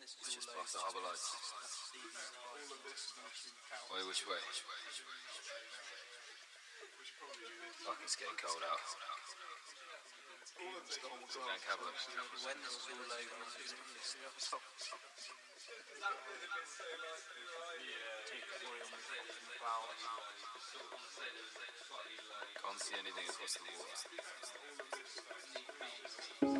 It's just past the harbour lights. Wait, which way? Fuck, it's getting cold out. Can't see anything across the water.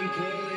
J.K.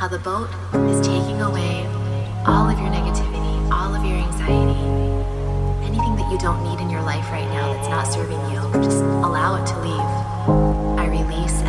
how the boat is taking away all of your negativity, all of your anxiety, anything that you don't need in your life right now that's not serving you. Just allow it to leave. I release